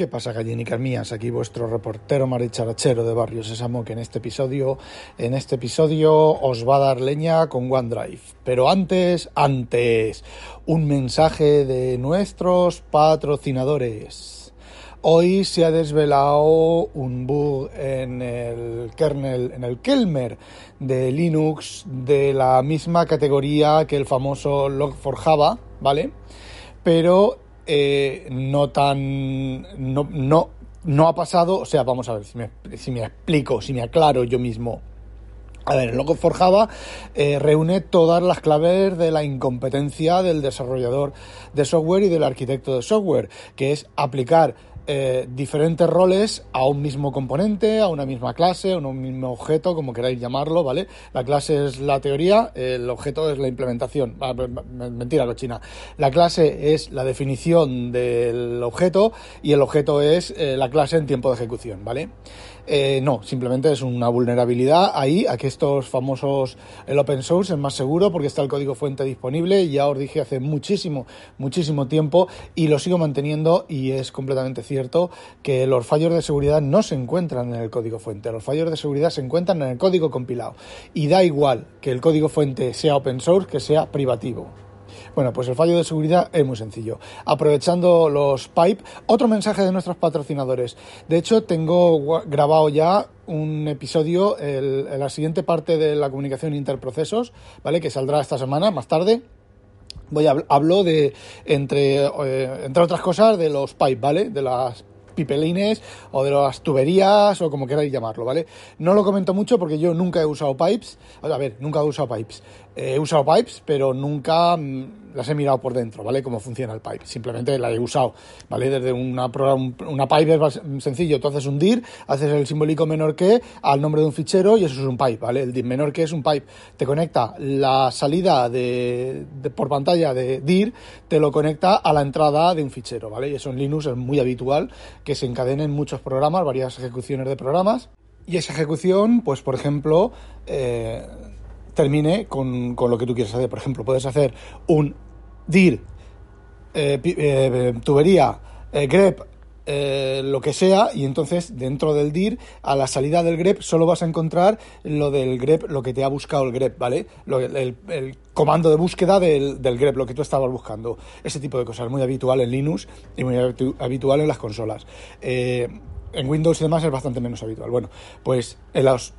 ¿Qué pasa, gallinicas mías? Aquí vuestro reportero maricharachero de Barrio Sésamo, que en este episodio, en este episodio os va a dar leña con OneDrive. Pero antes, antes, un mensaje de nuestros patrocinadores. Hoy se ha desvelado un bug en el kernel, en el Kelmer de Linux de la misma categoría que el famoso Log4Java, ¿vale? Pero eh, no tan. No, no, no ha pasado. O sea, vamos a ver si me, si me explico, si me aclaro yo mismo. A ver, el logo Forjava eh, reúne todas las claves de la incompetencia del desarrollador de software y del arquitecto de software, que es aplicar eh, diferentes roles a un mismo componente, a una misma clase, a un mismo objeto, como queráis llamarlo, ¿vale? La clase es la teoría, el objeto es la implementación. Ah, mentira, cochina. La clase es la definición del objeto y el objeto es eh, la clase en tiempo de ejecución, ¿vale? Eh, no, simplemente es una vulnerabilidad ahí, a que estos famosos, el open source es más seguro porque está el código fuente disponible, ya os dije hace muchísimo, muchísimo tiempo y lo sigo manteniendo y es completamente cierto que los fallos de seguridad no se encuentran en el código fuente, los fallos de seguridad se encuentran en el código compilado y da igual que el código fuente sea open source que sea privativo. Bueno, pues el fallo de seguridad es muy sencillo. Aprovechando los pipe, otro mensaje de nuestros patrocinadores. De hecho, tengo grabado ya un episodio en la siguiente parte de la comunicación interprocesos, ¿vale? Que saldrá esta semana, más tarde. Voy a hablo de entre eh, entre otras cosas de los pipe, ¿vale? De las pipelines o de las tuberías o como queráis llamarlo, ¿vale? No lo comento mucho porque yo nunca he usado pipes, a ver, nunca he usado pipes. He usado pipes, pero nunca mm, las he mirado por dentro, ¿vale? Cómo funciona el pipe. Simplemente la he usado, ¿vale? Desde una, una pipe es sencillo. Tú haces un dir, haces el simbólico menor que al nombre de un fichero y eso es un pipe, ¿vale? El dir menor que es un pipe. Te conecta la salida de, por pantalla de dir, te lo conecta a la entrada de un fichero, ¿vale? Y eso en Linux es muy habitual que se encadenen muchos programas, varias ejecuciones de programas. Y esa ejecución, pues por ejemplo, eh, termine con, lo que tú quieres hacer. Por ejemplo, puedes hacer un dir, eh, eh, tubería, grep, lo que sea, y entonces dentro del dir, a la salida del grep, solo vas a encontrar lo del grep, lo que te ha buscado el grep, ¿vale? el, comando de búsqueda del, del, grep, lo que tú estabas buscando. Ese tipo de cosas, muy habitual en Linux y muy habitual en las consolas. en Windows y demás es bastante menos habitual. Bueno, pues en los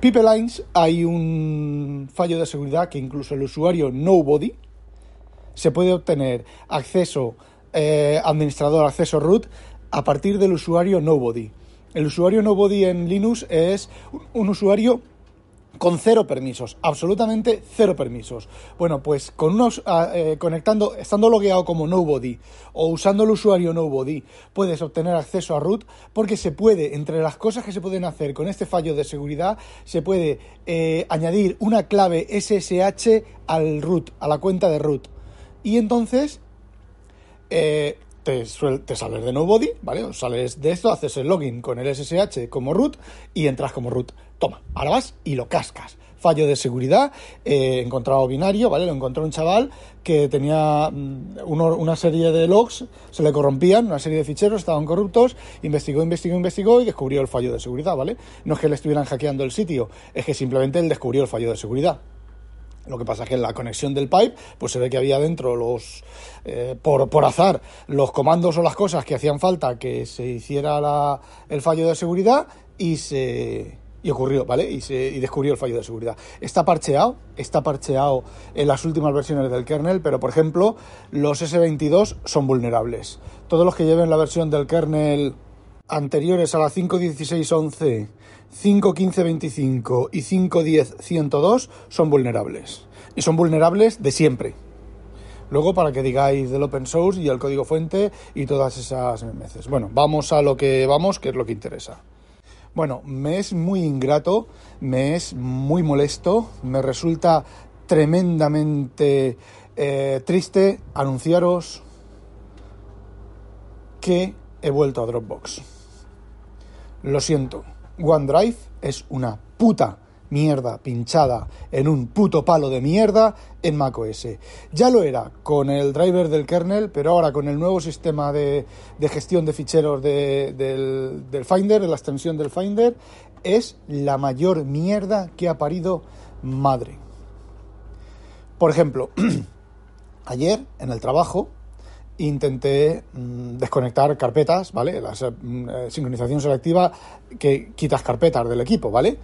Pipelines hay un fallo de seguridad que incluso el usuario Nobody se puede obtener acceso eh, administrador, acceso root a partir del usuario Nobody. El usuario Nobody en Linux es un usuario con cero permisos, absolutamente cero permisos. Bueno, pues con unos ah, eh, conectando, estando logueado como Nobody o usando el usuario Nobody, puedes obtener acceso a root porque se puede, entre las cosas que se pueden hacer con este fallo de seguridad, se puede eh, añadir una clave SSH al root, a la cuenta de root. Y entonces eh, te, te, sales de Nobody, ¿vale? sales de esto, haces el login con el SSH como root y entras como root. Toma, ahora vas y lo cascas. Fallo de seguridad, eh, encontrado binario, ¿vale? Lo encontró un chaval que tenía mm, una serie de logs, se le corrompían, una serie de ficheros, estaban corruptos, investigó, investigó, investigó y descubrió el fallo de seguridad, ¿vale? No es que le estuvieran hackeando el sitio, es que simplemente él descubrió el fallo de seguridad. Lo que pasa es que en la conexión del pipe, pues se ve que había dentro los, eh, por, por, azar, los comandos o las cosas que hacían falta que se hiciera el fallo de seguridad y se, y ocurrió, ¿vale? Y, descubrió el fallo de seguridad. Está parcheado, está parcheado en las últimas versiones del kernel, pero por ejemplo, los S22 son vulnerables. Todos los que lleven la versión del kernel anteriores a la 5.16.11, 5.15.25 y 5.10.102 son vulnerables. Y son vulnerables de siempre. Luego para que digáis del open source y el código fuente y todas esas memeces. Bueno, vamos a lo que vamos, que es lo que interesa. Bueno, me es muy ingrato, me es muy molesto, me resulta tremendamente eh, triste anunciaros que he vuelto a Dropbox. Lo siento, OneDrive es una puta mierda pinchada en un puto palo de mierda en macOS. Ya lo era con el driver del kernel, pero ahora con el nuevo sistema de, gestión de ficheros del, del, Finder, de la extensión del Finder, es la mayor mierda que ha parido madre. Por ejemplo, ayer en el trabajo intenté mm, desconectar carpetas, ¿vale? La mm, eh, sincronización selectiva que quitas carpetas del equipo, ¿vale?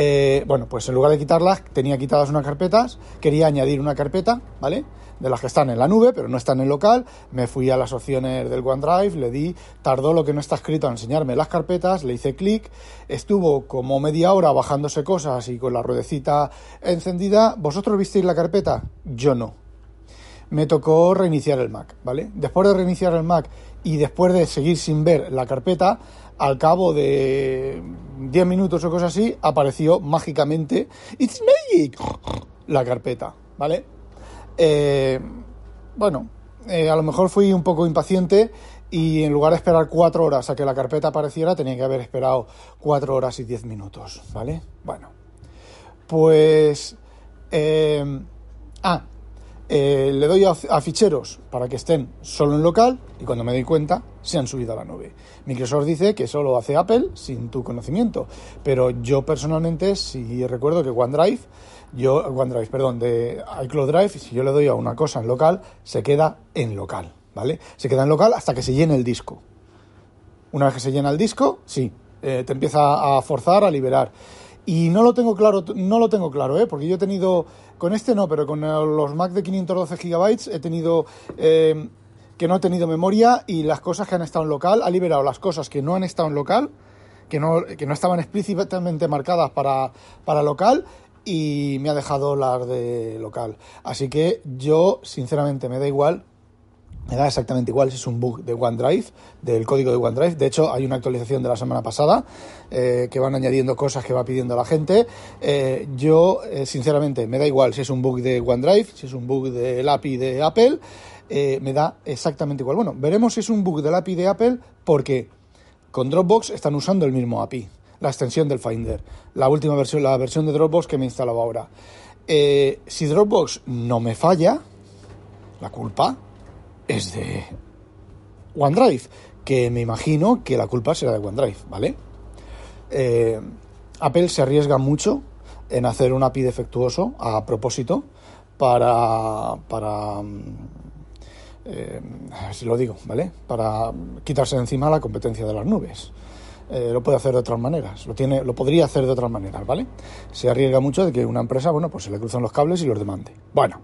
Eh, bueno, pues en lugar de quitarlas, tenía quitadas unas carpetas, quería añadir una carpeta, ¿vale? De las que están en la nube, pero no están en local. Me fui a las opciones del OneDrive, le di, tardó lo que no está escrito a enseñarme las carpetas, le hice clic, estuvo como media hora bajándose cosas y con la ruedecita encendida. ¿Vosotros visteis la carpeta? Yo no me tocó reiniciar el Mac, ¿vale? Después de reiniciar el Mac y después de seguir sin ver la carpeta, al cabo de 10 minutos o cosas así, apareció mágicamente It's Magic la carpeta, ¿vale? Eh, bueno, eh, a lo mejor fui un poco impaciente y en lugar de esperar 4 horas a que la carpeta apareciera, tenía que haber esperado 4 horas y 10 minutos, ¿vale? Bueno, pues... Eh, ah, eh, le doy a, ficheros para que estén solo en local y cuando me doy cuenta se han subido a la nube. Microsoft dice que solo hace Apple sin tu conocimiento, pero yo personalmente si recuerdo que OneDrive, yo OneDrive, perdón, de iCloud Drive, si yo le doy a una cosa en local, se queda en local, ¿vale? Se queda en local hasta que se llene el disco. Una vez que se llena el disco, sí, eh, te empieza a forzar a liberar. Y no lo tengo claro, no lo tengo claro, ¿eh? porque yo he tenido, con este no, pero con los Mac de 512 GB he tenido eh, que no he tenido memoria y las cosas que han estado en local, ha liberado las cosas que no han estado en local, que no, que no estaban explícitamente marcadas para, para local y me ha dejado las de local. Así que yo, sinceramente, me da igual me da exactamente igual si es un bug de OneDrive, del código de OneDrive. De hecho, hay una actualización de la semana pasada eh, que van añadiendo cosas que va pidiendo la gente. Eh, yo, eh, sinceramente, me da igual si es un bug de OneDrive, si es un bug del API de Apple. me da exactamente igual. Bueno, veremos si es un bug del API de Apple porque con Dropbox están usando el mismo API, la extensión del Finder, la última versión, la versión de Dropbox que me he instalado ahora. si Dropbox no me falla, la culpa es de OneDrive, que me imagino que la culpa será de OneDrive, ¿vale? Eh, Apple se arriesga mucho en hacer un API defectuoso a propósito para, para eh, si lo digo, ¿vale? Para quitarse de encima la competencia de las nubes. Eh, lo puede hacer de otras maneras, lo, tiene, lo podría hacer de otras maneras, ¿vale? Se arriesga mucho de que una empresa, bueno, pues se le cruzan los cables y los demande. Bueno,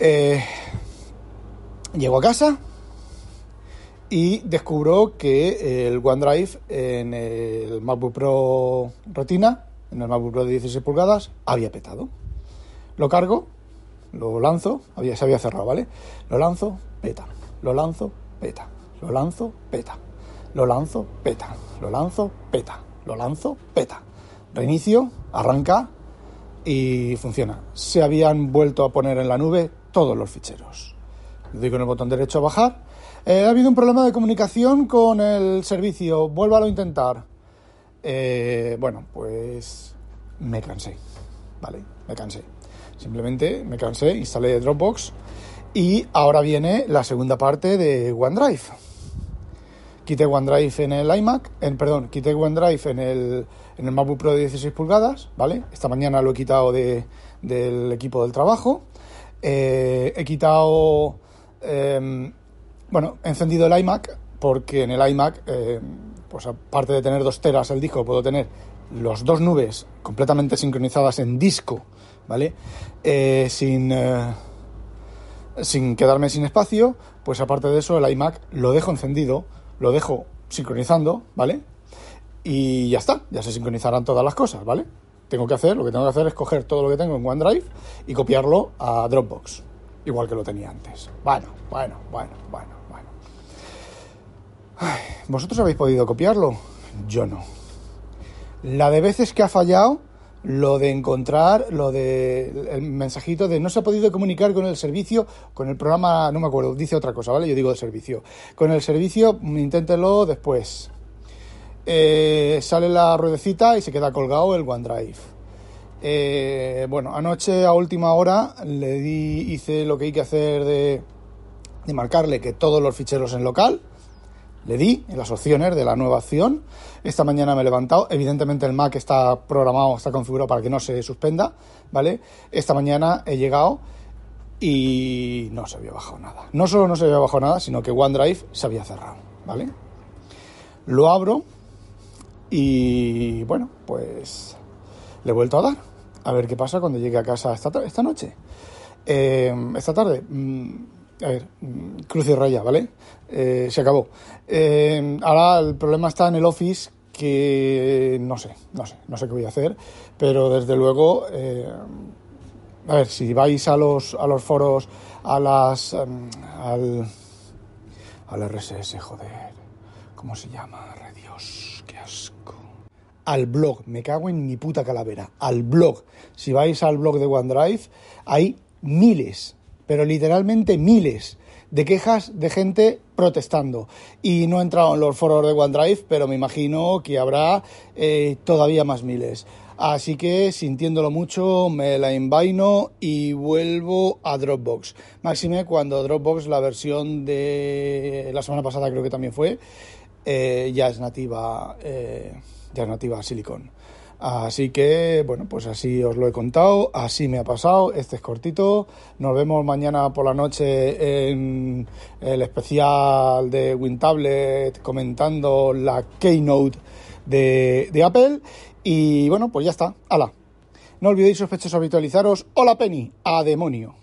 eh, Llego a casa y descubro que el OneDrive en el MacBook Pro Retina, en el MacBook Pro de 16 pulgadas, había petado. Lo cargo, lo lanzo, había, se había cerrado, ¿vale? Lo lanzo, peta. Lo lanzo, peta. Lo lanzo, peta. Lo lanzo, peta. Lo lanzo, peta. Lo lanzo, peta. Reinicio, arranca y funciona. Se habían vuelto a poner en la nube todos los ficheros. Doy con el botón derecho a bajar. Eh, ha habido un problema de comunicación con el servicio. Vuélvalo a intentar. Eh, bueno, pues me cansé. Vale, me cansé. Simplemente me cansé, instalé Dropbox y ahora viene la segunda parte de OneDrive. Quité OneDrive en el iMac, en, perdón, quité OneDrive en el, en el MacBook Pro de 16 pulgadas, ¿vale? Esta mañana lo he quitado de, del equipo del trabajo. Eh, he quitado Em, bueno, he encendido el iMac porque en el iMac, em, pues aparte de tener dos teras el disco, puedo tener los dos nubes completamente sincronizadas en disco, ¿vale? Eh, sin, eh, sin quedarme sin espacio, pues aparte de eso el iMac lo dejo encendido, lo dejo sincronizando, ¿vale? Y ya está, ya se sincronizarán todas las cosas, ¿vale? Tengo que hacer, lo que tengo que hacer es coger todo lo que tengo en OneDrive y copiarlo a Dropbox igual que lo tenía antes. Bueno, bueno, bueno, bueno, bueno. ¿Vosotros habéis podido copiarlo? Yo no. La de veces que ha fallado, lo de encontrar, lo de el mensajito de no se ha podido comunicar con el servicio, con el programa, no me acuerdo, dice otra cosa, ¿vale? Yo digo el servicio. Con el servicio, inténtelo después. Eh, sale la ruedecita y se queda colgado el OneDrive. Eh, bueno, anoche a última hora le di, hice lo que hay que hacer de, de marcarle que todos los ficheros en local, le di en las opciones de la nueva opción. Esta mañana me he levantado. Evidentemente el Mac está programado, está configurado para que no se suspenda, ¿vale? Esta mañana he llegado y no se había bajado nada. No solo no se había bajado nada, sino que OneDrive se había cerrado, ¿vale? Lo abro y bueno, pues le he vuelto a dar. A ver qué pasa cuando llegue a casa esta, esta noche. Eh, esta tarde. Mm, a ver, mm, cruz y raya, ¿vale? Eh, se acabó. Eh, ahora el problema está en el Office que no sé, no sé, no sé qué voy a hacer, pero desde luego, eh, a ver, si vais a los, a los foros, a las, al, al RSS, joder, ¿cómo se llama? Dios, qué asco. Al blog, me cago en mi puta calavera, al blog. Si vais al blog de OneDrive, hay miles, pero literalmente miles de quejas de gente protestando. Y no he entrado en los foros de OneDrive, pero me imagino que habrá eh, todavía más miles. Así que, sintiéndolo mucho, me la envaino y vuelvo a Dropbox. Máxime cuando Dropbox, la versión de la semana pasada creo que también fue, eh, ya es nativa, eh, ya es nativa Silicon. Así que, bueno, pues así os lo he contado, así me ha pasado, este es cortito, nos vemos mañana por la noche en el especial de WinTablet comentando la Keynote de, de Apple y bueno, pues ya está, hala. No olvidéis sospechosos habitualizaros, hola Penny, a demonio.